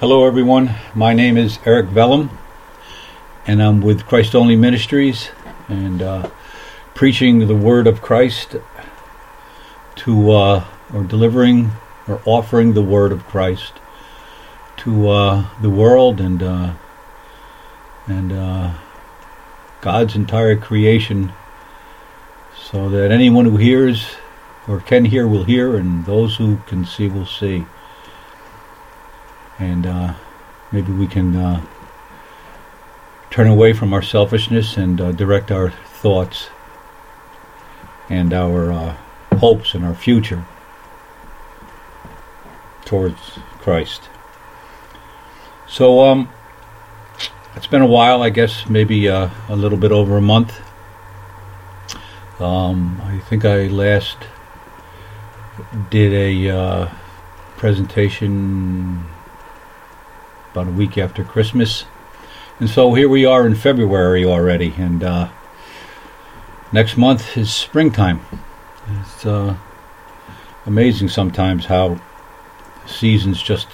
Hello, everyone. My name is Eric Vellum, and I'm with Christ Only Ministries and uh, preaching the Word of Christ to, uh, or delivering or offering the Word of Christ to uh, the world and uh, and uh, God's entire creation, so that anyone who hears or can hear will hear, and those who can see will see and uh, maybe we can uh, turn away from our selfishness and uh, direct our thoughts and our uh, hopes and our future towards Christ. So, um, it's been a while, I guess, maybe uh, a little bit over a month. Um, I think I last did a uh, presentation about a week after Christmas. And so here we are in February already, and uh, next month is springtime. It's uh, amazing sometimes how seasons just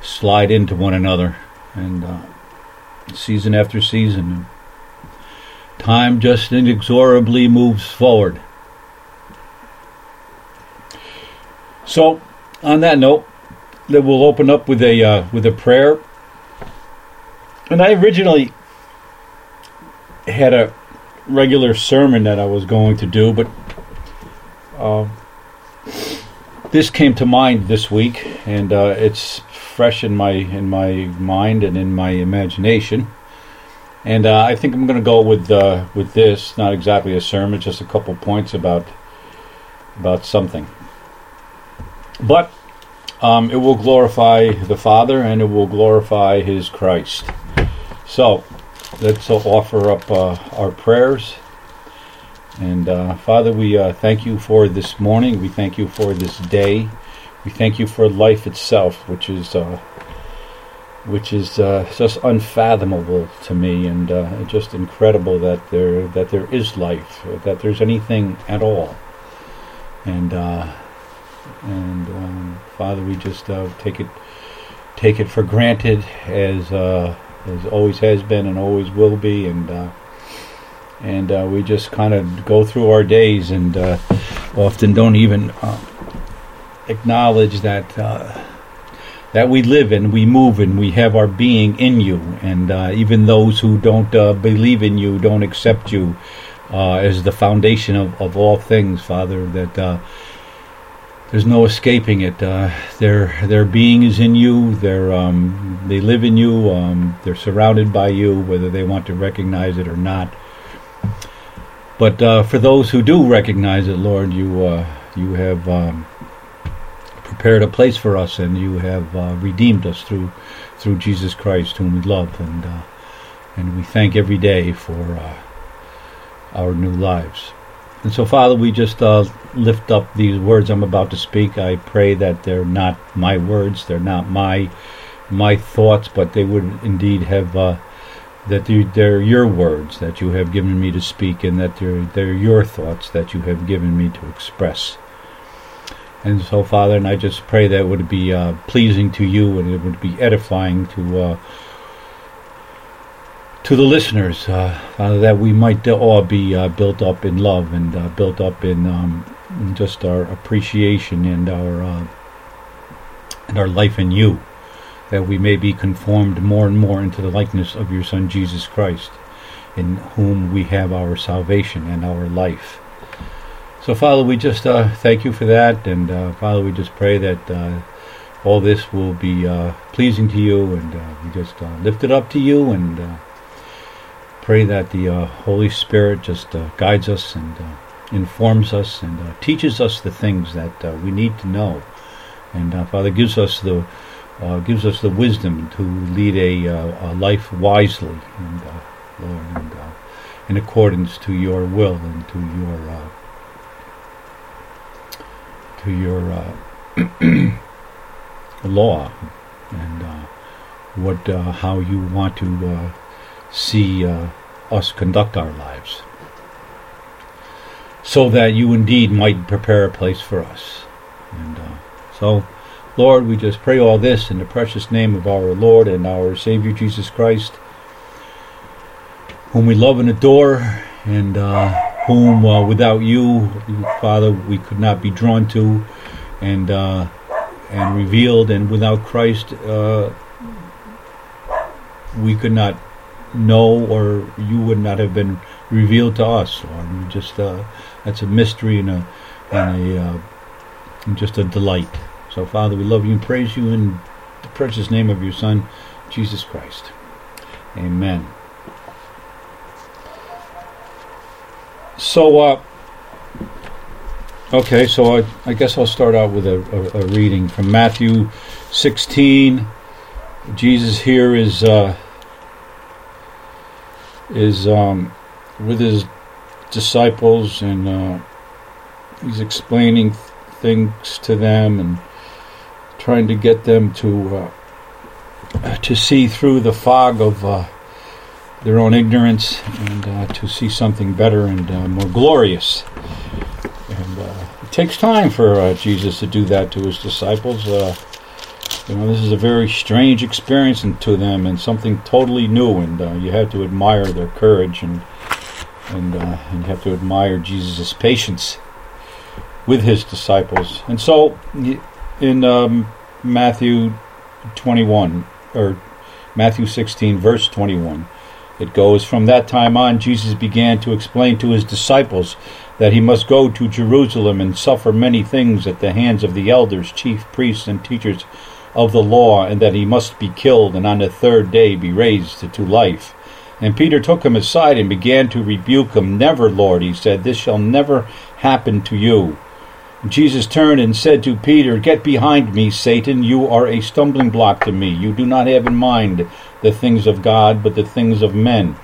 slide into one another, and uh, season after season. Time just inexorably moves forward. So, on that note, that we'll open up with a uh, with a prayer. And I originally had a regular sermon that I was going to do, but uh, this came to mind this week, and uh, it's fresh in my in my mind and in my imagination. And uh, I think I'm going to go with uh, with this, not exactly a sermon, just a couple points about about something. But um, it will glorify the Father and it will glorify His Christ. So, let's offer up uh, our prayers. And uh, Father, we uh, thank you for this morning. We thank you for this day. We thank you for life itself, which is uh, which is uh, just unfathomable to me, and uh, just incredible that there that there is life, that there's anything at all. And and um, Father, we just uh, take it take it for granted as uh, as always has been and always will be, and uh, and uh, we just kind of go through our days and uh, often don't even uh, acknowledge that that we live and we move and we have our being in you, and even those who don't believe in you, don't accept you as the foundation of, of all things, Father, that there's no escaping it. Uh, their their being is in you. They're um, they live in you. Um, they're surrounded by you, whether they want to recognize it or not. But uh, for those who do recognize it, Lord, you uh, you have um, prepared a place for us, and you have uh, redeemed us through through Jesus Christ, whom we love, and uh, and we thank every day for uh, our new lives. And so, Father, we just lift up these words I'm about to speak. I pray that they're not my words, they're not my my thoughts, but they would indeed have uh, that they're your words that you have given me to speak, and that they're they're your thoughts that you have given me to express. And so, Father, and I just pray that would be uh, pleasing to you, and it would be edifying to uh, to the listeners, uh, Father, that we might all be uh, built up in love and uh, built up in, um, just our appreciation and our uh, and our life in You, that we may be conformed more and more into the likeness of Your Son Jesus Christ, in whom we have our salvation and our life. So, Father, we just uh, thank You for that, and uh, Father, we just pray that all this will be pleasing to You, and we just lift it up to You and pray that the uh, Holy Spirit just uh, guides us and uh, informs us and uh, teaches us the things that uh, we need to know, and uh, Father gives us the uh, gives us the wisdom to lead a, uh, a life wisely, and uh, Lord, and, in accordance to Your will and to Your to Your law, and what how You want to see uh, us conduct our lives, so that you indeed might prepare a place for us. And uh, so, Lord, we just pray all this in the precious name of our Lord and our Savior Jesus Christ, whom we love and adore, and uh, whom uh, without you, Father, we could not be drawn to and uh, and revealed, and without Christ, uh, we could not know, or you would not have been revealed to us. Lord, we just uh, that's a mystery and a and a uh, and just a delight. So, Father, we love you and praise you in the precious name of your Son, Jesus Christ. Amen. So, uh, okay, so I, I guess I'll start out with a, a, a reading from Matthew 16. Jesus here is uh, is um, with his disciples and uh, he's explaining things to them and trying to get them to uh, to see through the fog of uh, their own ignorance and uh, to see something better and uh, more glorious. And uh, it takes time for Jesus to do that to his disciples. you know, this is a very strange experience to them and something totally new, and you have to admire their courage and and, and you have to admire Jesus' patience with his disciples. And so, in um, Matthew 21, or Matthew 16, verse 21. It goes, From that time on, Jesus began to explain to his disciples that he must go to Jerusalem and suffer many things at the hands of the elders, chief priests, and teachers of the law, and that he must be killed and on the third day be raised to life. And Peter took him aside and began to rebuke him. Never, Lord, he said, this shall never happen to you. Jesus turned and said to Peter, Get behind me, Satan. You are a stumbling block to me. You do not have in mind the things of God, but the things of men.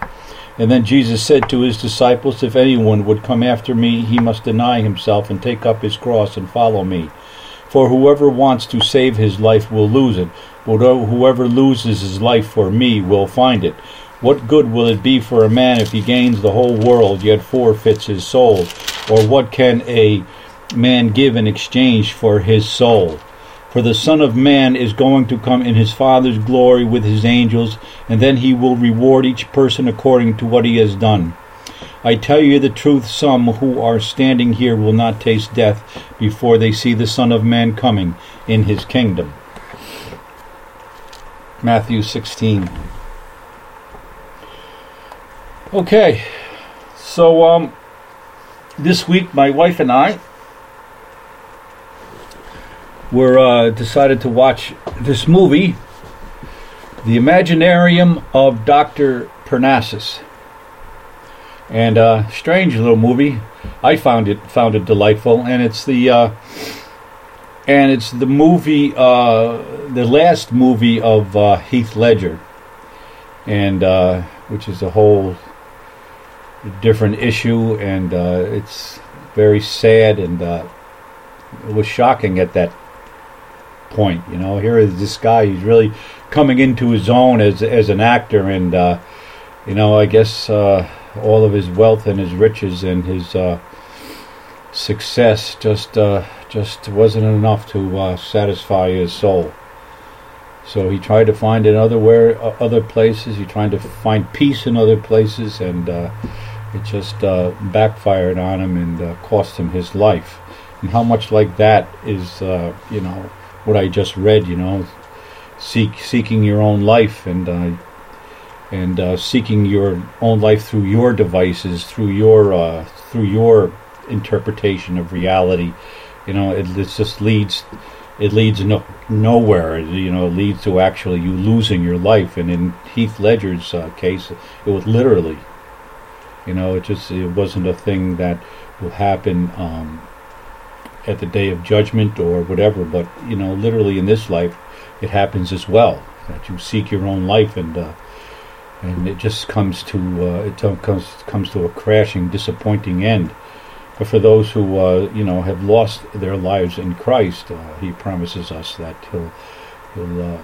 And then Jesus said to his disciples, If anyone would come after me, he must deny himself and take up his cross and follow me. For whoever wants to save his life will lose it, but whoever loses his life for me will find it. What good will it be for a man if he gains the whole world yet forfeits his soul? Or what can a man give in exchange for his soul. For the Son of Man is going to come in his Father's glory with his angels, and then he will reward each person according to what he has done. I tell you the truth, some who are standing here will not taste death before they see the Son of Man coming in his kingdom. Matthew 16. Okay, so um, this week my wife and I were uh, decided to watch this movie, The Imaginarium of Dr. Parnassus. And uh, strange little movie. I found it found it delightful, and it's the uh, and it's the movie, uh, the last movie of uh, Heath Ledger, and uh, which is a whole different issue, and uh, it's very sad, and uh, it was shocking at that point. You know, here is this guy. He's really coming into his own as as an actor, and uh, you know, I guess uh, all of his wealth and his riches and his uh, success just uh, just wasn't enough to satisfy his soul. So he tried to find it other where other places. He tried to find peace in other places, and it just backfired on him and cost him his life. And how much like that is, you know what I just read. You know, seek seeking your own life and uh, and uh, seeking your own life through your devices, through your uh, through your interpretation of reality. You know, it, it just leads it leads no, nowhere. You know, it leads to actually you losing your life. And in Heath Ledger's uh, case, it was literally. You know, it just it wasn't a thing that will happen. Um, at the day of judgment or whatever. But you know, literally in this life, it happens as well that you seek your own life and uh, and it just comes to uh, it comes comes to a crashing, disappointing end. But for those who uh, you know have lost their lives in Christ, uh, He promises us that He'll He'll uh,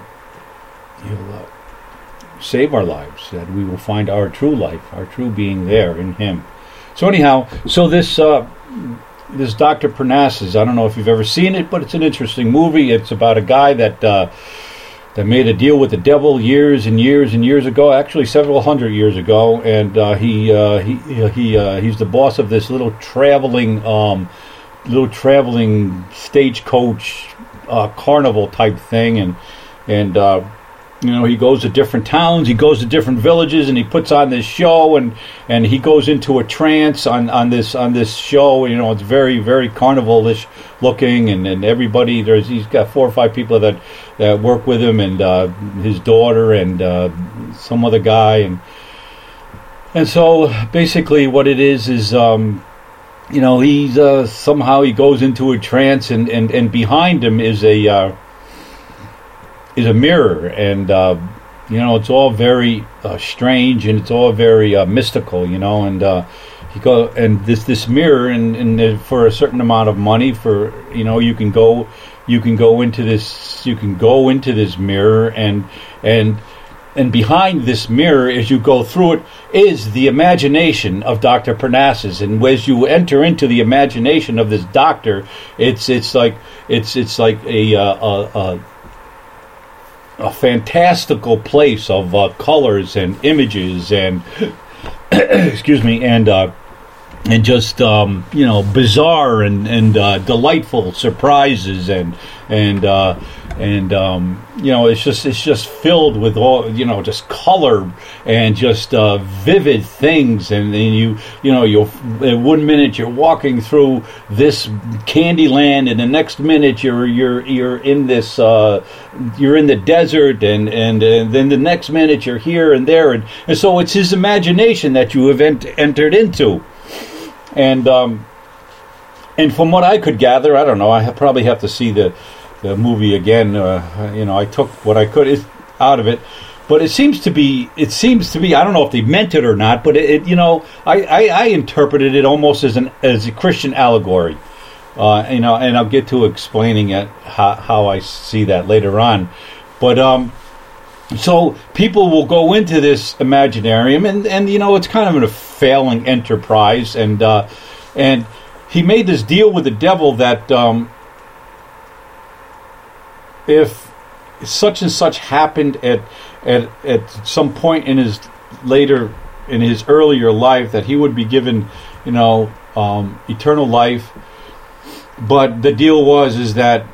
He'll uh, save our lives, that we will find our true life, our true being there in Him. So anyhow, so this uh, this Dr. Parnassus. I don't know if you've ever seen it, but it's an interesting movie. It's about a guy that uh, that made a deal with the devil years and years and years ago, actually several hundred years ago, and uh, he uh, he he uh, he's the boss of this little traveling um, little traveling stagecoach uh, carnival type thing, and and uh, you know he goes to different towns he goes to different villages and he puts on this show and and he goes into a trance on on this on this show. You know it's very very carnivalish looking and and everybody there's he's got four or five people that that work with him and uh, his daughter and uh, some other guy and and so basically what it is is um, you know he's uh, somehow he goes into a trance and and and behind him is a uh, is a mirror, and uh, you know it's all very uh, strange and it's all very uh, mystical, you know. And uh, he go and this this mirror, and, and for a certain amount of money, for you know you can go you can go into this you can go into this mirror and and and behind this mirror as you go through it is the imagination of Dr. Parnassus and as you enter into the imagination of this doctor it's it's like it's it's like a, uh, a, a a fantastical place of uh, colors and images and excuse me and uh, and just um, you know bizarre and and uh, delightful surprises and and uh, and um, you know it's just it's just filled with all you know just color and just uh, vivid things. And, then you you know you one minute you're walking through this candy land and the next minute you're you're you're in this uh, you're in the desert and, and and then the next minute you're here and there. And, and so it's his imagination that you have ent- entered into and um, and from what I could gather I don't know I probably have to see the the movie again. Uh, you know, I took what I could out of it, but it seems to be. It seems to be. I don't know if they meant it or not, but it. it you know, I, I, I, interpreted it almost as an as a Christian allegory. Uh, you know, and I'll get to explaining it how, how I see that later on, but um. So people will go into this imaginarium, and, and you know it's kind of a failing enterprise, and uh, and he made this deal with the devil that um, if such and such happened at at at some point in his later in his earlier life that he would be given you know um, eternal life. But the deal was is that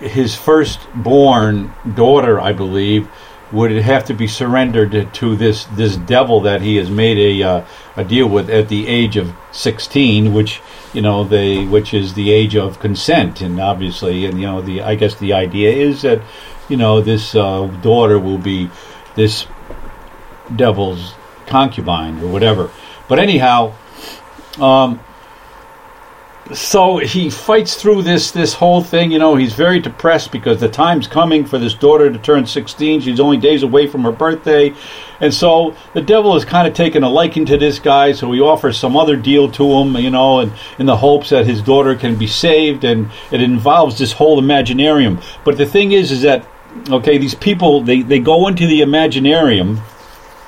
his firstborn daughter i believe would have to be surrendered to this this devil that he has made a uh, a deal with at the age of 16 which you know they which is the age of consent. And obviously and you know the I guess the idea is that you know this uh, daughter will be this devil's concubine or whatever. But anyhow um, so he fights through this this whole thing. You know, he's very depressed because the time's coming for this daughter to turn 16. She's only days away from her birthday, and so the devil has kind of taken a liking to this guy. So he offers some other deal to him, you know, and in the hopes that his daughter can be saved. And it involves this whole imaginarium. But the thing is, is that okay, these people they they go into the imaginarium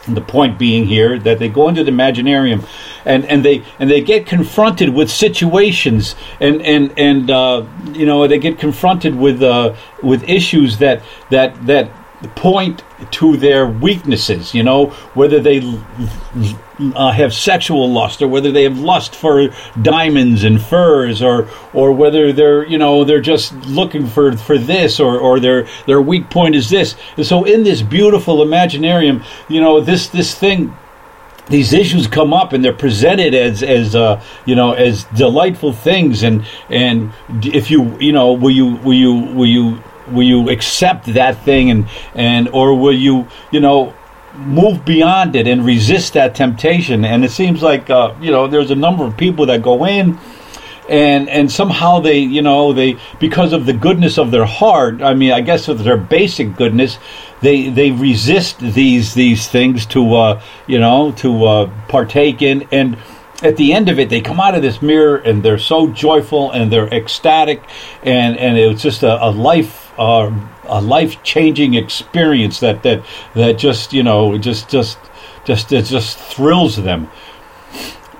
the point being here that they go into the imaginarium and, and they and they get confronted with situations and and and uh, you know they get confronted with uh, with issues that that that point to their weaknesses, you know, whether they uh, have sexual lust or whether they have lust for diamonds and furs or or whether they're, you know, they're just looking for for this or or their their weak point is this. And so in this beautiful imaginarium, you know, this this thing these issues come up and they're presented as as uh, you know as delightful things and and if you you know will you will you will you will you accept that thing and and or will you you know move beyond it and resist that temptation. And it seems like uh, you know there's a number of people that go in and and somehow they you know they because of the goodness of their heart i mean i guess of their basic goodness they they resist these these things to uh, you know to uh, partake in. And at the end of it, they come out of this mirror and they're so joyful and they're ecstatic, and and it's just a, a life uh, a life changing experience that that that just you know just just just it just thrills them.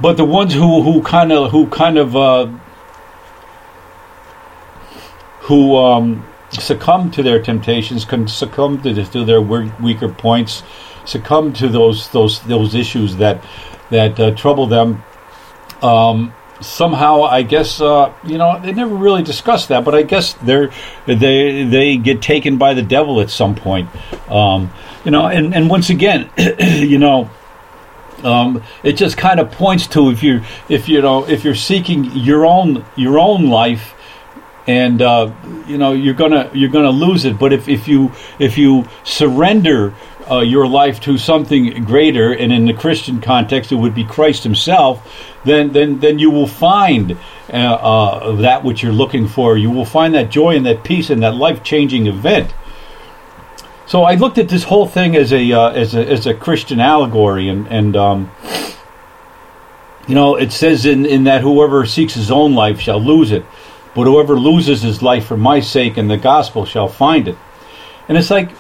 but the ones who who kind of who kind of uh, who um, succumb to their temptations, can succumb to, to their weaker points, succumb to those those those issues that that uh, trouble them. Um, somehow, I guess uh, you know they never really discussed that, but I guess they're they they get taken by the devil at some point. Um, you know, and and once again, you know. Um, it just kind of points to if you if you know if you're seeking your own your own life and uh, you know you're gonna you're gonna lose it. But if, if you if you surrender uh, your life to something greater, and in the Christian context, it would be Christ Himself, then then then you will find uh, uh that which you're looking for. You will find that joy and that peace and that life changing event. So I looked at this whole thing as a uh, as a as a Christian allegory, and and um, you know it says in in that whoever seeks his own life shall lose it but whoever loses his life for my sake and the gospel shall find it. And it's like,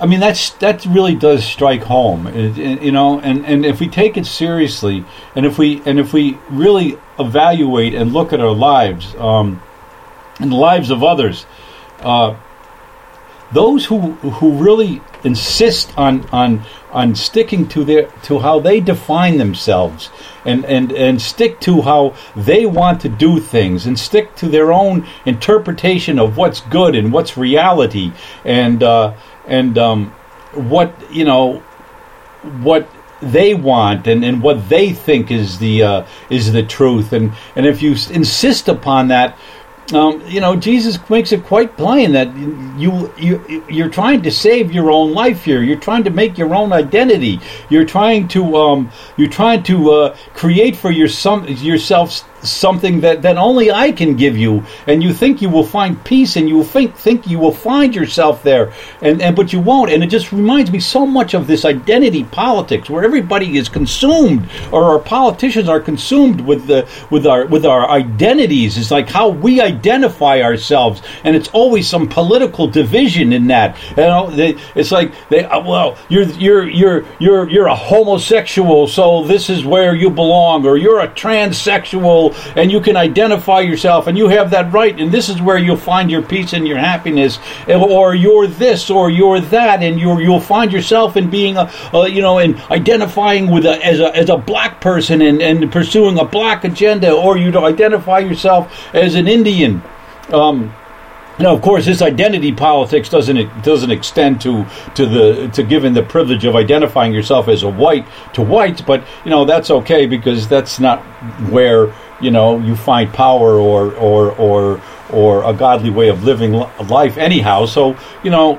I mean, that's that really does strike home, it, it, you know. And, and if we take it seriously, and if we and if we really evaluate and look at our lives um, and the lives of others, uh, those who who really insist on on on sticking to their to how they define themselves and and and stick to how they want to do things and stick to their own interpretation of what's good and what's reality and uh, and um, what you know what they want and, and what they think is the uh, is the truth and and if you insist upon that um, you know, Jesus makes it quite plain that you you you're trying to save your own life here. You're trying to make your own identity. You're trying to um, you're trying to uh, create for your some, yourself something that, that only I can give you, and you think you will find peace, and you think think you will find yourself there, and, and but you won't. And it just reminds me so much of this identity politics, where everybody is consumed, or our politicians are consumed with the with our with our identities. It's like how we identify ourselves, and it's always some political division in that. You know, they, it's like they uh, well, you're you're you're you're you're a homosexual, so this is where you belong, or you're a transsexual and you can identify yourself and you have that right and this is where you'll find your peace and your happiness or you're this or you're that and you you'll find yourself in being a, a you know in identifying with a, as a as a black person and, and pursuing a black agenda or you identify yourself as an Indian. Um, now, of course, this identity politics doesn't doesn't extend to to the to giving the privilege of identifying yourself as a white to whites, but you know that's okay because that's not where you know you find power or or or or a godly way of living life anyhow. So you know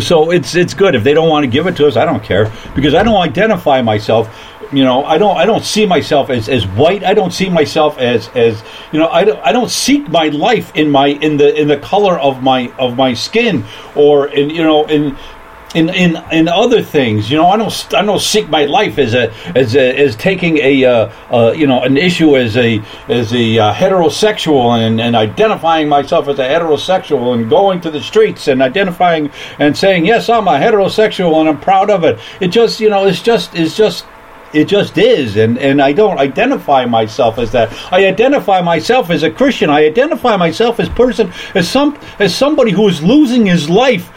so it's it's good. If they don't want to give it to us i don't care. Because i don't identify myself you know i don't i don't see myself as as white. I don't see myself as as you know i don't i don't seek my life in my in the in the color of my of my skin or in you know in in in in other things. You know, I don't I don't seek my life as a as a, as taking a uh, uh, you know an issue as a as a uh, heterosexual and, and identifying myself as a heterosexual and going to the streets and identifying and saying yes I'm a heterosexual and I'm proud of it. It just you know it's just it's just it just is and and I don't identify myself as that I identify myself as a Christian I identify myself as person as some as somebody who is losing his life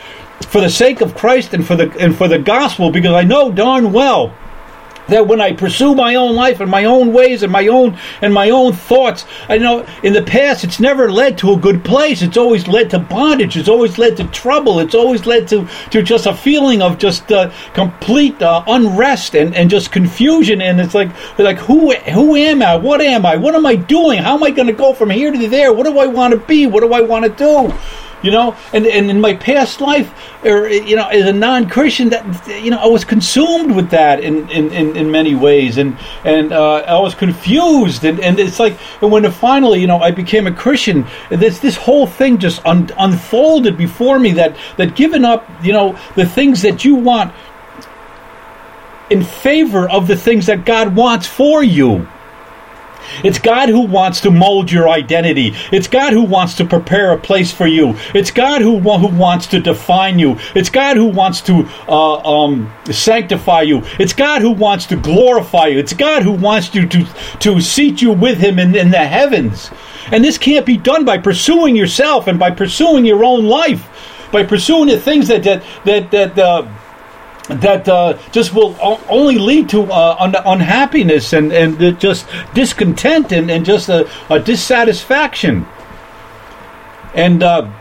for the sake of Christ and for the and for the gospel because I know darn well that when I pursue my own life and my own ways and my own and my own thoughts, I know in the past it's never led to a good place. It's always led to bondage. It's always led to trouble. It's always led to, to just a feeling of just uh, complete uh, unrest and, and just confusion. And it's like like who who am I? What am I? What am I doing? How am I going to go from here to there? What do I want to be? What do I want to do? You know and, and in my past life or you know as a non-christian that you know i was consumed with that in in, in, in many ways. And and uh, i was confused. And, and it's like and when finally you know i became a christian this this whole thing just un- unfolded before me that that giving up you know the things that you want in favor of the things that god wants for you It's God who wants to mold your identity. It's God who wants to prepare a place for you. It's God who, who wants to define you. It's God who wants to uh, um, sanctify you. It's God who wants to glorify you. It's God who wants you to, to seat you with Him in, in the heavens. And this can't be done by pursuing yourself and by pursuing your own life, by pursuing the things that that that that. Uh, that uh, just will only lead to uh, un- unhappiness and, and just discontent and, and just a, a dissatisfaction. And uh,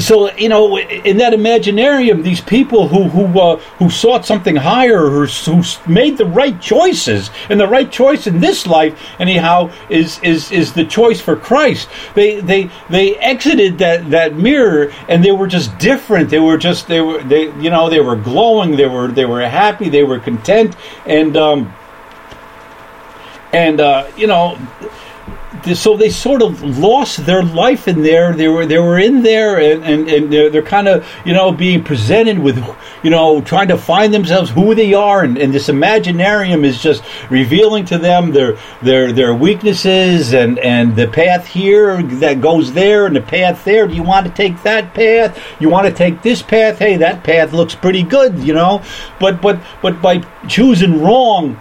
so you know in that imaginarium these people who who uh, who sought something higher who, who made the right choices and the right choice in this life anyhow is is is the choice for Christ. They they they exited that that mirror and they were just different. They were just they were they you know they were glowing they were they were happy they were content and um and uh you know so they sort of lost their life in there. They were they were in there, and and, and they're, they're kind of you know being presented with you know trying to find themselves who they are, and, and this imaginarium is just revealing to them their their their weaknesses and and the path here that goes there and the path there. Do you want to take that path? You want to take this path? Hey, that path looks pretty good, you know. But but but by choosing wrong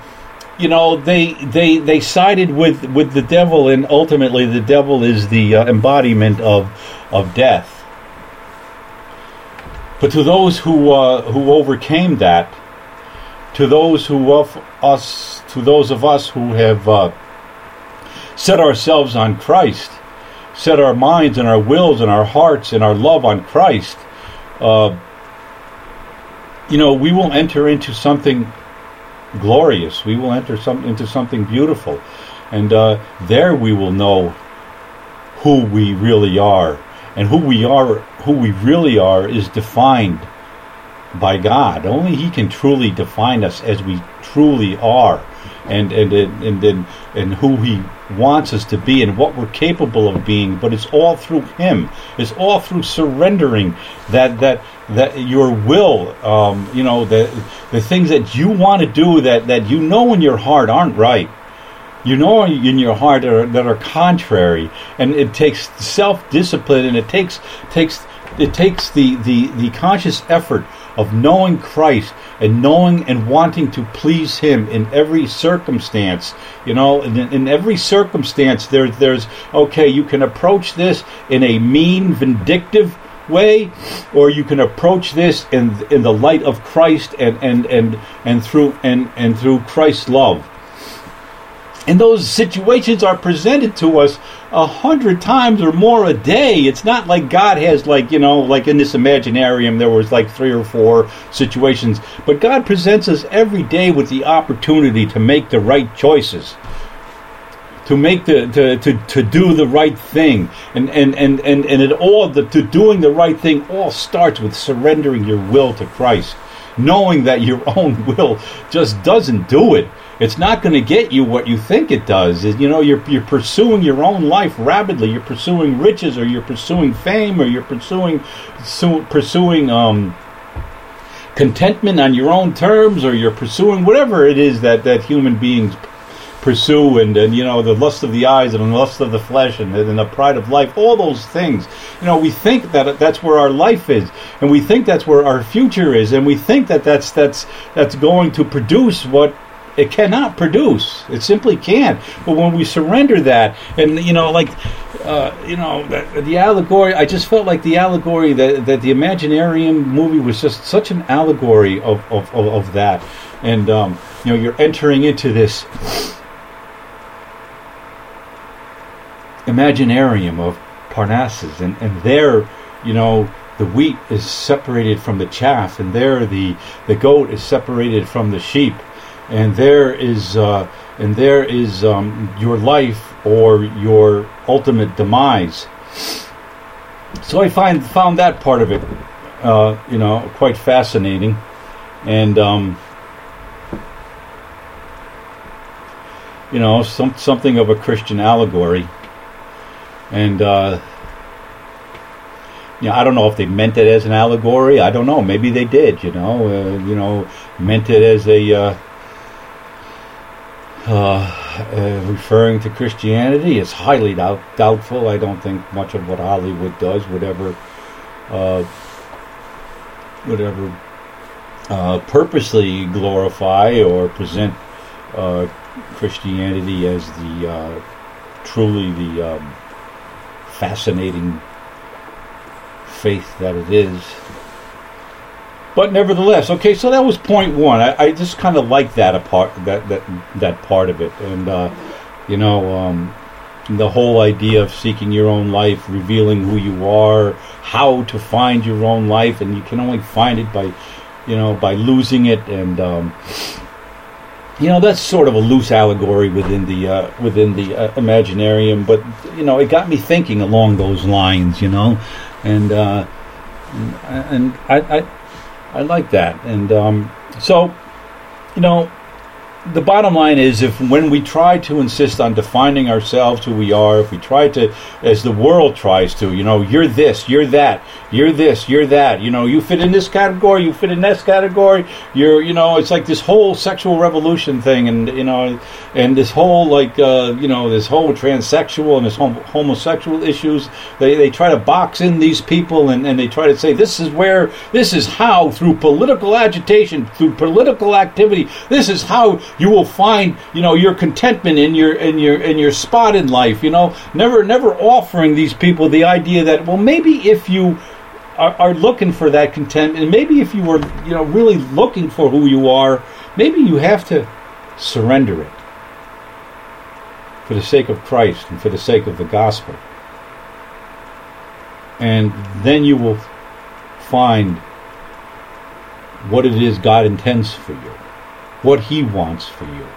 you know they they they sided with with the devil and ultimately the devil is the uh, embodiment of of death. But to those who uh, who overcame that to those who of us to those of us who have uh, set ourselves on Christ set our minds and our wills and our hearts and our love on Christ uh, you know we will enter into something glorious. We will enter some, into something beautiful. And uh, there we will know who we really are. And who we are, who we really are, is defined by God. Only He can truly define us as we truly are, and and and and, and who He wants us to be and what we're capable of being. But it's all through Him. It's all through surrendering that that that your will, um, you know, the the things that you want to do that that you know in your heart aren't right. You know in your heart that are, that are contrary, and it takes self discipline, and it takes takes it takes the, the, the conscious effort of knowing Christ and knowing and wanting to please Him in every circumstance. You know, in, in every circumstance, there, there's okay. You can approach this in a mean, vindictive way, or you can approach this in in the light of Christ and and and and through and and through Christ's love. And those situations are presented to us a hundred times or more a day. It's not like God has like, you know, like in this imaginarium there was like three or four situations. But God presents us every day with the opportunity to make the right choices. To make the to, to, to do the right thing. And and, and, and, and it all the to doing the right thing all starts with surrendering your will to Christ. Knowing that your own will just doesn't do it it's not going to get you what you think it does. You know, you're you're pursuing your own life rapidly. You're pursuing riches, or you're pursuing fame, or you're pursuing pursuing um, contentment on your own terms, or you're pursuing whatever it is that that human beings pursue, and, and you know the lust of the eyes and the lust of the flesh, and, and the pride of life. All those things. You know, we think that that's where our life is, and we think that's where our future is, and we think that that's that's that's going to produce what it cannot produce. It simply can't. But when we surrender that, and you know, like, uh, you know, the, the, allegory, I just felt like the allegory that, that the Imaginarium movie was just such an allegory of, of, of, of that. And, um, you know, you're entering into this Imaginarium of Parnassus, and, and there, you know, the wheat is separated from the chaff, and there the, the goat is separated from the sheep. And there is uh, and there is um, your life or your ultimate demise. So I find found that part of it, uh, you know, quite fascinating, and um, you know, some something of a Christian allegory, and. Uh, you know, I don't know if they meant it as an allegory. I don't know. Maybe they did. You know, uh, you know, meant it as a uh, uh, uh, referring to Christianity It's highly doubt, doubtful. I don't think much of what Hollywood does would ever, uh, ever uh, purposely glorify or present uh, Christianity as the uh, truly the um, fascinating faith that it is. But nevertheless, okay, so that was point one. I, I just kind of like that apart that that that part of it, and uh, you know, um, the whole idea of seeking your own life, revealing who you are, how to find your own life, and you can only find it by, you know, by losing it, and um, you know that's sort of a loose allegory within the uh, within the uh, Imaginarium, but you know, it got me thinking along those lines, you know, and uh, and I, I I like that. And um, so, you know, the bottom line is if when we try to insist on defining ourselves who we are if we try to as the world tries to you know you're this you're that you're this you're that you know you fit in this category you fit in this category you're you know it's like this whole sexual revolution thing and you know and this whole like uh, you know this whole transsexual and this hom- homosexual issues they, they try to box in these people and, and they try to say this is where this is how through political agitation through political activity this is how you will find you know your contentment in your in your in your spot in life you know. Never never offering these people the idea that well maybe if you are, are looking for that contentment and maybe if you were you know really looking for who you are maybe you have to surrender it for the sake of Christ and for the sake of the gospel. And then you will find what it is God intends for you what He wants for you.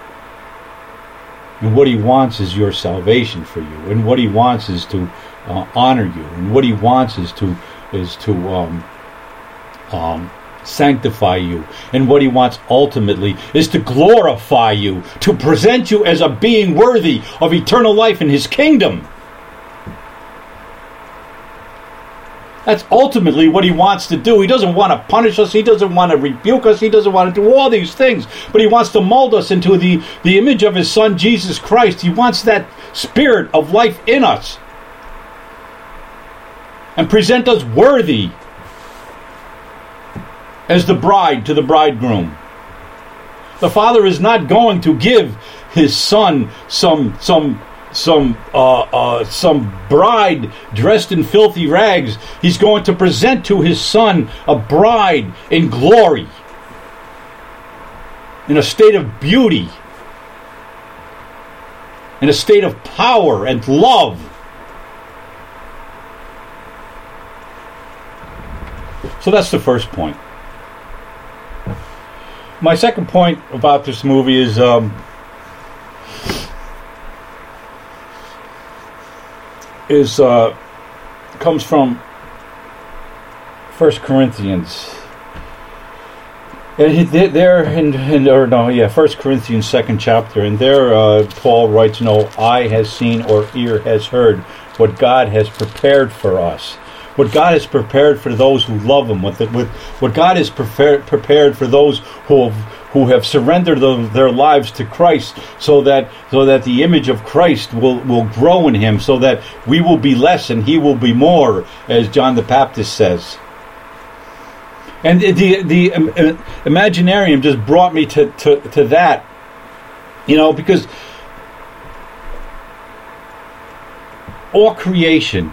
And what He wants is your salvation for you. And what He wants is to uh, honor you. And what He wants is to is to um, um, sanctify you. And what He wants ultimately is to glorify you, to present you as a being worthy of eternal life in His kingdom. That's ultimately what he wants to do. He doesn't want to punish us. He doesn't want to rebuke us. He doesn't want to do all these things. But he wants to mold us into the, the image of his son, Jesus Christ. He wants that spirit of life in us and present us worthy as the bride to the bridegroom. The Father is not going to give his son some some some uh, uh, some bride dressed in filthy rags. He's going to present to his son a bride in glory, in a state of beauty, in a state of power and love. So that's the first point. My second point about this movie is. Um, is uh, comes from First Corinthians. And there, in, in, or no, yeah, First Corinthians second chapter, and there uh, Paul writes, "No eye has seen or ear has heard what God has prepared for us." What God has prepared for those who love Him, what, the, what, what God has prepared, prepared for those who have who have surrendered their lives to Christ so that so that the image of Christ will, will grow in him so that we will be less and he will be more as John the Baptist says. And the the imaginarium just brought me to, to, to that you know because all creation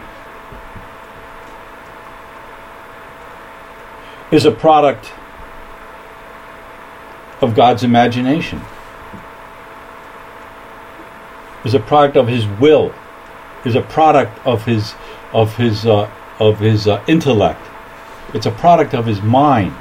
is a product of God's imagination. Is a product of His will. Is a product of His of His uh, of His uh, intellect. It's a product of His mind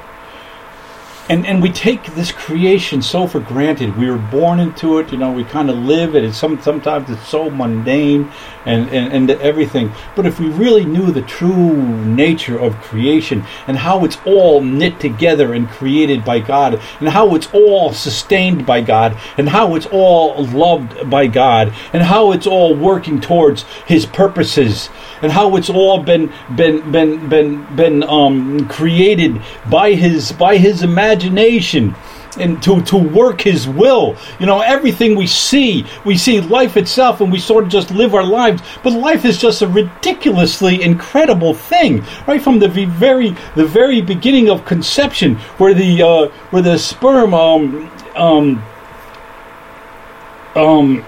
and and we take this creation so for granted. We were born into it, you know. We kind of live it. It's some sometimes it's so mundane and, and and everything. But if we really knew the true nature of creation and how it's all knit together and created by God, and how it's all sustained by God, and how it's all loved by God, and how it's all working towards His purposes, and how it's all been been been been been um, created by His by His imagination imagination and to, to work his will. You know, everything we see, we see life itself and we sort of just live our lives. But life is just a ridiculously incredible thing, right from the very the very beginning of conception, where the uh, where the sperm um, um, um,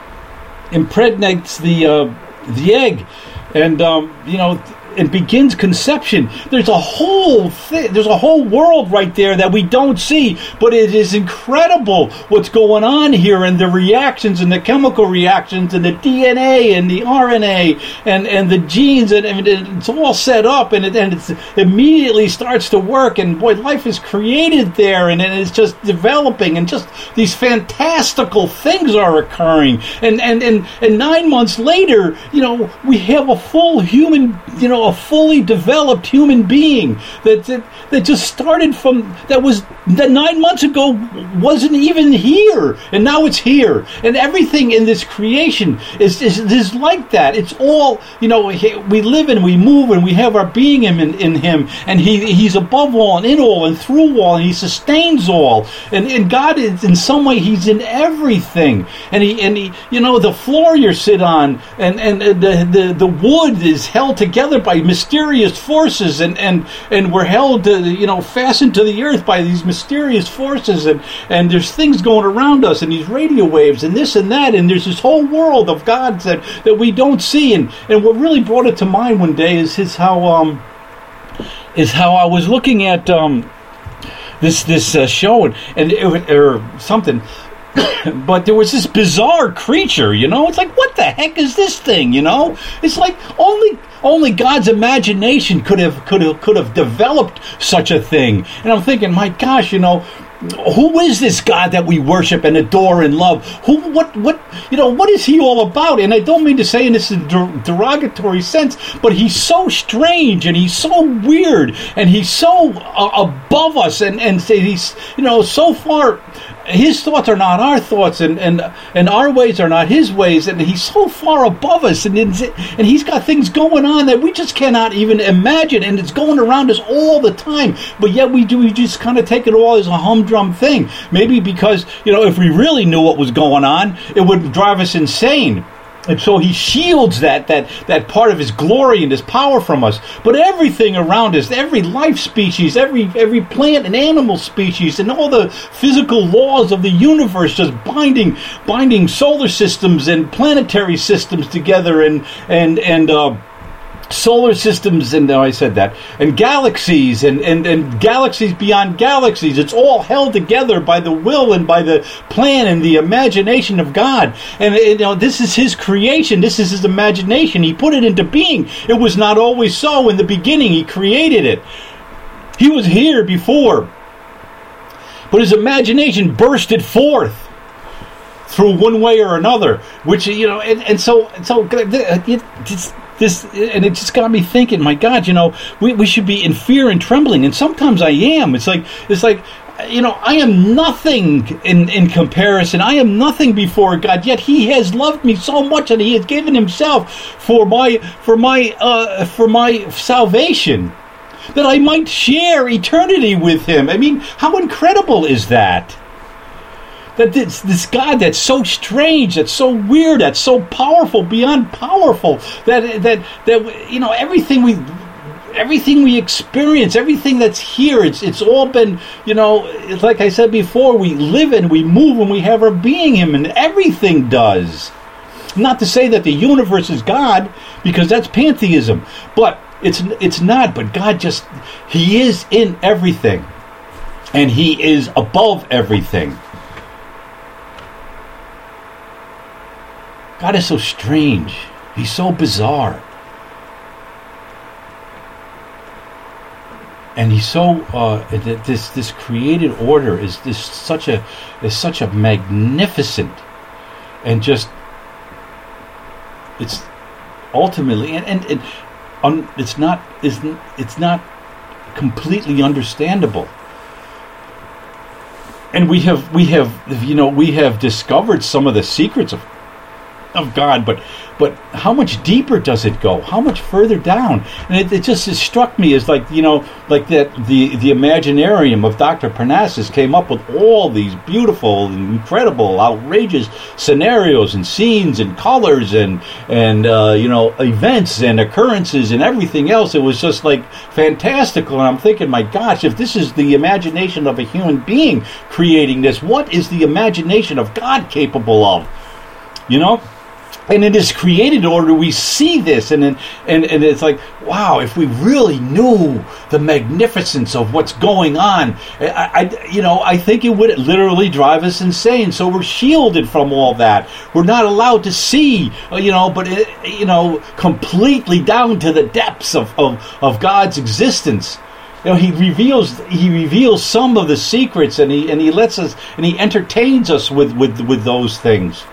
impregnates the uh, the egg, and um, you know and begins conception. There's a whole thing, there's a whole world right there that we don't see, but it is incredible what's going on here and the reactions and the chemical reactions and the DNA and the RNA and, and the genes and, and it's all set up and it and it's immediately starts to work and boy life is created there and, and it's just developing and just these fantastical things are occurring and and and, and nine months later you know we have a full human you know a fully developed human being that, that that just started from that was that nine months ago wasn't even here, and now it's here, and everything in this creation is is, is like that. It's all you know. We live and we move and we have our being in, in Him, and He He's above all and in all and through all, and He sustains all. And, and God is in some way He's in everything, and He and He you know the floor you sit on, and and uh, the the the wood is held together by mysterious forces, and and and we're held to, you know fastened to the earth by these mysterious forces, and and there's things going around us, and these radio waves, and this and that, and there's this whole world of gods that that we don't see, and and what really brought it to mind one day is his how um is how I was looking at um this this uh, show and, and or something but there was this bizarre creature, you know. It's like, what the heck is this thing, you know? It's like only only God's imagination could have could have could have developed such a thing. And I'm thinking, my gosh, you know, who is this God that we worship and adore and love? Who, what, what, you know, what is he all about? And I don't mean to say in this derogatory sense, but he's so strange and he's so weird and he's so uh, above us and and he's you know so far his thoughts are not our thoughts and, and and our ways are not his ways and he's so far above us and and he's got things going on that we just cannot even imagine and it's going around us all the time. But yet we do we just kind of take it all as a humdrum thing. Maybe because you know if we really knew what was going on it would drive us insane and so he shields that, that, that part of his glory and his power from us. But everything around us, every life species, every, every plant and animal species, and all the physical laws of the universe just binding, binding solar systems and planetary systems together and, and, and, uh, solar systems and I said that and galaxies and, and, and galaxies beyond galaxies. It's all held together by the will and by the plan and the imagination of God. And you know this is his creation. This is his imagination. He put it into being. It was not always so. In the beginning he created it. He was here before. But his imagination bursted forth through one way or another which you know and, and so so uh, it's this and it just got me thinking my god you know we, we should be in fear and trembling and sometimes i am. It's like it's like you know i am nothing in in comparison. I am nothing before god yet he has loved me so much and he has given himself for my for my uh for my salvation that i might share eternity with him. I mean how incredible is that that this, this God that's so strange, that's so weird, that's so powerful, beyond powerful, that that that you know everything we everything we experience, everything that's here, it's it's all been, you know, like I said before, we live and we move and we have our being Him, and everything does. Not to say that the universe is God, because that's pantheism, but it's it's not. But God just He is in everything, and He is above everything. God is so strange. He's so bizarre. And he's so uh, this this created order is this such a is such a magnificent and just it's ultimately and and, and it's not is it's not completely understandable and we have we have you know we have discovered some of the secrets of of God, but but how much deeper does it go? How much further down? And it, it just it struck me as like you know like that the the Imaginarium of Dr. Parnassus came up with all these beautiful, incredible, outrageous scenarios and scenes and colors and and uh, you know events and occurrences and everything else. It was just like fantastical. And I'm thinking, my gosh, if this is the imagination of a human being creating this, what is the imagination of God capable of? You know? And in this created order we see this. And, and and it's like wow if we really knew the magnificence of what's going on I, I, you know i think it would literally drive us insane. So we're shielded from all that. We're not allowed to see uh, you know but it, you know completely down to the depths of, of, of god's existence. You know, he reveals he reveals some of the secrets and he and he lets us and he entertains us with with with those things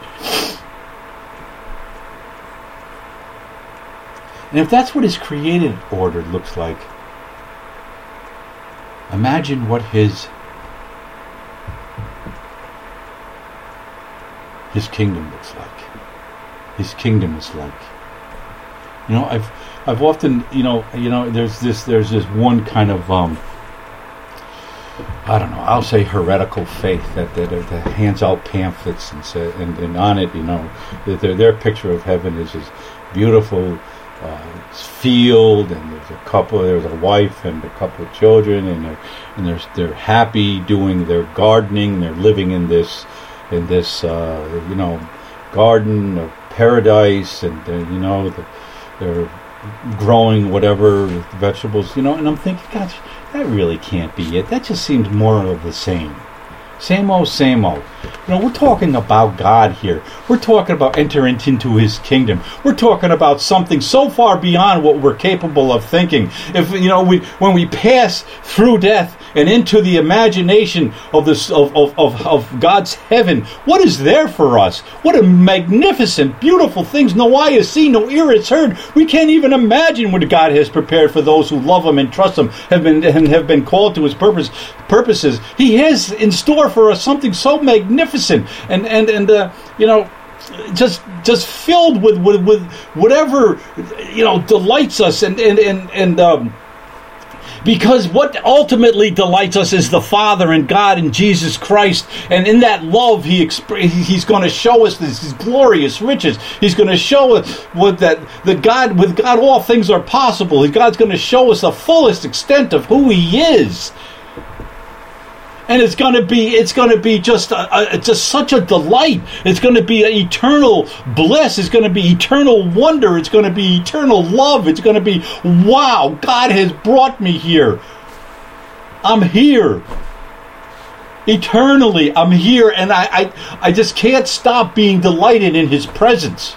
And if that's what his created order looks like, imagine what his his kingdom looks like. His kingdom is like. You know, I've I've often, you know, you know, there's this there's this one kind of um I don't know. I'll say heretical faith that that, that hands out pamphlets and say, and, and on it, you know, their their picture of heaven is this beautiful uh, field, and there's a couple. There's a wife and a couple of children, and they're and they're they're happy doing their gardening. They're living in this in this uh, you know garden of paradise, and uh, you know the, they're growing whatever vegetables. You know, and I'm thinking, gosh, that really can't be it. That just seems more of the same. Same old, same old. You know, we're talking about God here. We're talking about entering into His kingdom. We're talking about something so far beyond what we're capable of thinking. If you know, we when we pass through death and into the imagination of this of, of, of, of God's heaven, what is there for us? What a magnificent, beautiful things no eye has seen, no ear has heard. We can't even imagine what God has prepared for those who love Him and trust Him, have been and have been called to His purpose purposes. He has in store for us something so magnificent and and and uh, you know just just filled with, with with whatever you know delights us and and and, and um, because what ultimately delights us is the Father and God and Jesus Christ, and in that love, He exp- He's going to show us these glorious riches. He's going to show us what that the God with God all things are possible. God's going to show us the fullest extent of who He is and it's going to be it's going to be just a, a, just such a delight. It's going to be eternal bliss. It's going to be eternal wonder. It's going to be eternal love. It's going to be wow god has brought me here. I'm here. Eternally i'm here. And i i, I just can't stop being delighted in his presence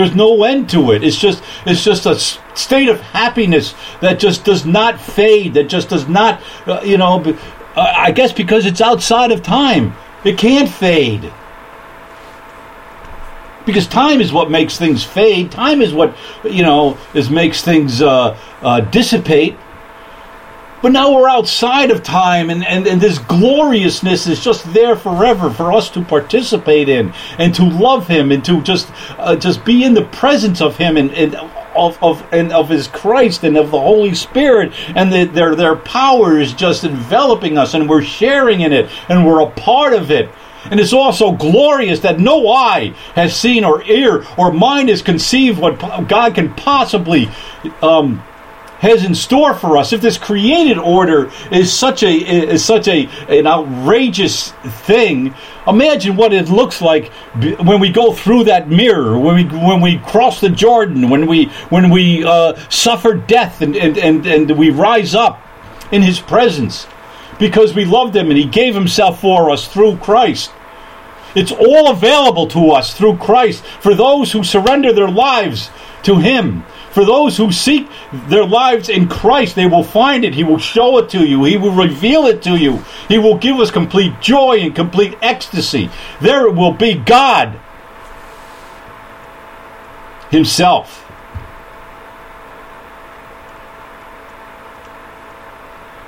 there's no end to it. It's just it's just a state of happiness that just does not fade. That just does not, uh, you know. I guess because it's outside of time, it can't fade. Because time is what makes things fade. Time is what you know is makes things uh, uh dissipate. But now we're outside of time, and, and, and this gloriousness is just there forever for us to participate in and to love Him and to just uh, just be in the presence of Him and, and of, of and of His Christ and of the Holy Spirit, and the, their their power is just enveloping us, and we're sharing in it, and we're a part of it. And it's also glorious that no eye has seen or ear or mind has conceived what God can possibly um, has in store for us, if this created order is such a is such a an outrageous thing, imagine what it looks like when we go through that mirror, when we when we cross the Jordan, when we when we uh, suffer death and, and and and we rise up in His presence because we loved Him and He gave Himself for us through Christ. It's all available to us through Christ for those who surrender their lives to Him. For those who seek their lives in Christ, they will find it. He will show it to you. He will reveal it to you. He will give us complete joy and complete ecstasy. There will be God Himself.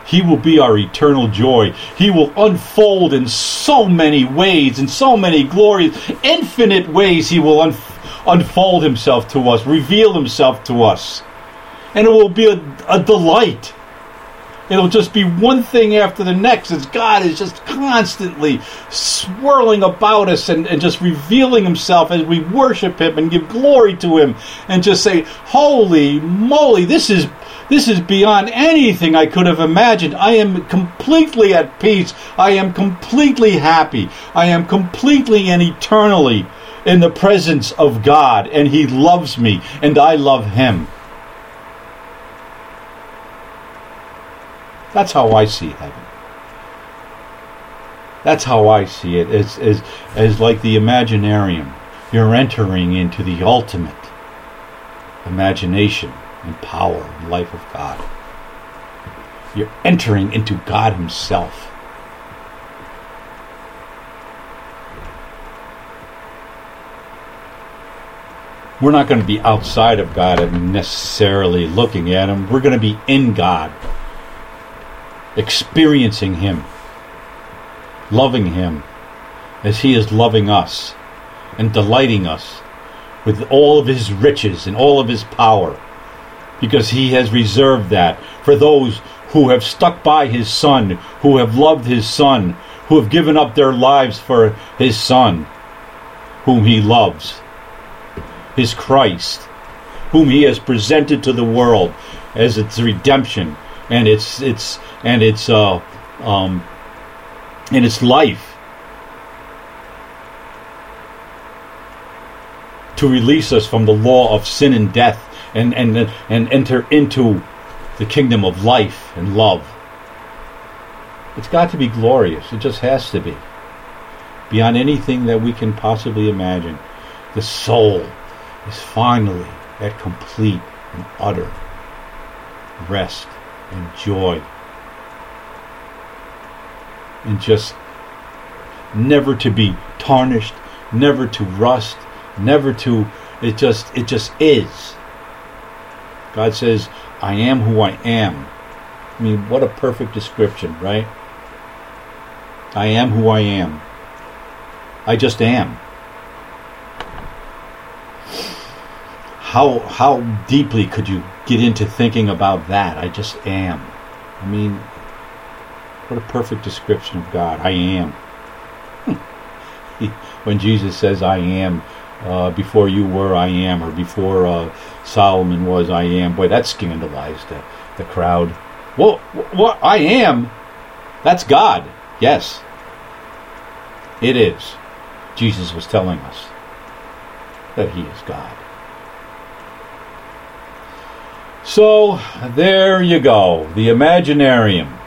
He will be our eternal joy. He will unfold in so many ways, in so many glories, infinite ways. He will un- unfold himself to us, reveal himself to us. And it will be a, a delight. It'll just be one thing after the next as God is just constantly swirling about us and, and just revealing Himself as we worship Him and give glory to Him and just say, Holy moly, this is this is beyond anything I could have imagined. I am completely at peace. I am completely happy. I am completely and eternally in the presence of God, and He loves me, and I love Him. That's how I see heaven. That's how I see it, as, as, as like the Imaginarium. You're entering into the ultimate imagination and power and life of God. You're entering into God Himself. We're not going to be outside of God and necessarily looking at Him. We're going to be in God, experiencing Him, loving Him as He is loving us and delighting us with all of His riches and all of His power because he has reserved that for those who have stuck by his son, who have loved his son, who have given up their lives for his son, whom he loves, his Christ, whom he has presented to the world as its redemption and its its and its uh, um, and its life to release us from the law of sin and death and, and, and enter into the kingdom of life and love. It's got to be glorious. It just has to be. Beyond anything that we can possibly imagine, the soul is finally at complete and utter rest and joy. And just never to be tarnished, never to rust, never to it just it just is. God says, I am who I am. I mean, what a perfect description, right? I am who I am. I just am. How how deeply could you get into thinking about that? I just am. I mean, what a perfect description of God. I am. when Jesus says I am, uh, before you were, I am, or before uh, Solomon was, I am. Boy, that scandalized the, the crowd. What? What? I am? That's God. Yes. It is. Jesus was telling us that He is God. So, there you go. The Imaginarium.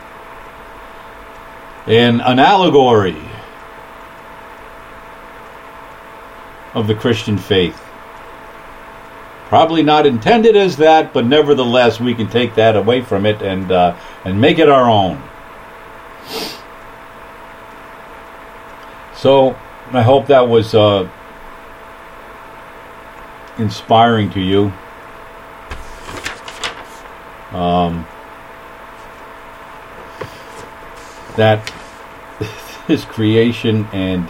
In an allegory of the Christian faith. Probably not intended as that, but nevertheless, we can take that away from it and uh, and make it our own. So I hope that was uh, inspiring to you. Um, that his creation and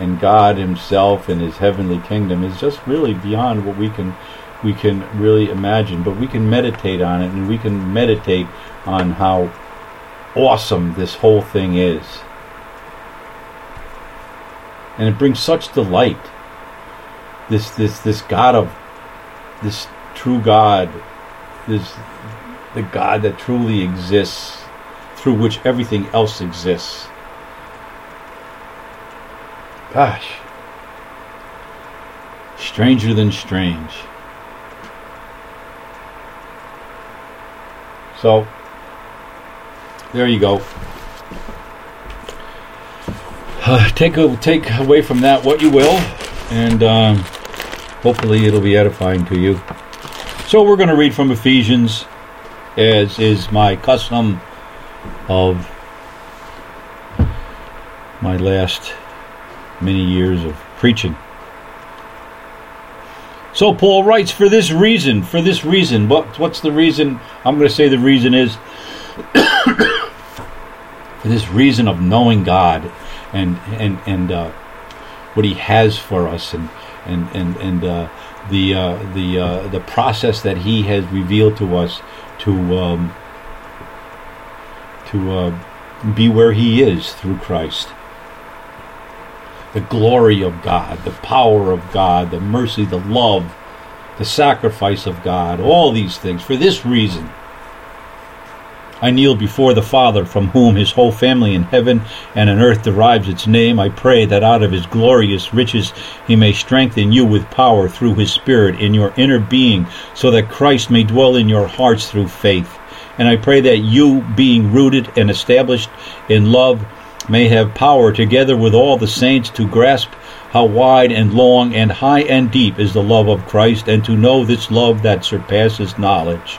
and God Himself and His heavenly kingdom is just really beyond what we can we can really imagine. But we can meditate on it, and we can meditate on how awesome this whole thing is, and it brings such delight. This this this God of this true God, this the God that truly exists, through which everything else exists. Gosh. Stranger than strange. So, there you go. Uh, take a, take away from that what you will, and um, hopefully it'll be edifying to you. So we're going to read from Ephesians, as is my custom of my last many years of preaching. So Paul writes, for this reason, for this reason, what, what's the reason? I'm going to say the reason is for this reason of knowing God and and and uh, what He has for us and and and and uh, the uh, the uh, the process that He has revealed to us to um, to uh, be where He is through Christ. The glory of God, the power of God, the mercy, the love, the sacrifice of God, all these things. For this reason, I kneel before the Father, from whom his whole family in heaven and on earth derives its name. I pray that out of his glorious riches he may strengthen you with power through his Spirit in your inner being, so that Christ may dwell in your hearts through faith. And I pray that you, being rooted and established in love, may have power together with all the saints to grasp how wide and long and high and deep is the love of Christ, and to know this love that surpasses knowledge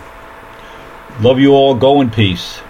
Love you all. Go in peace.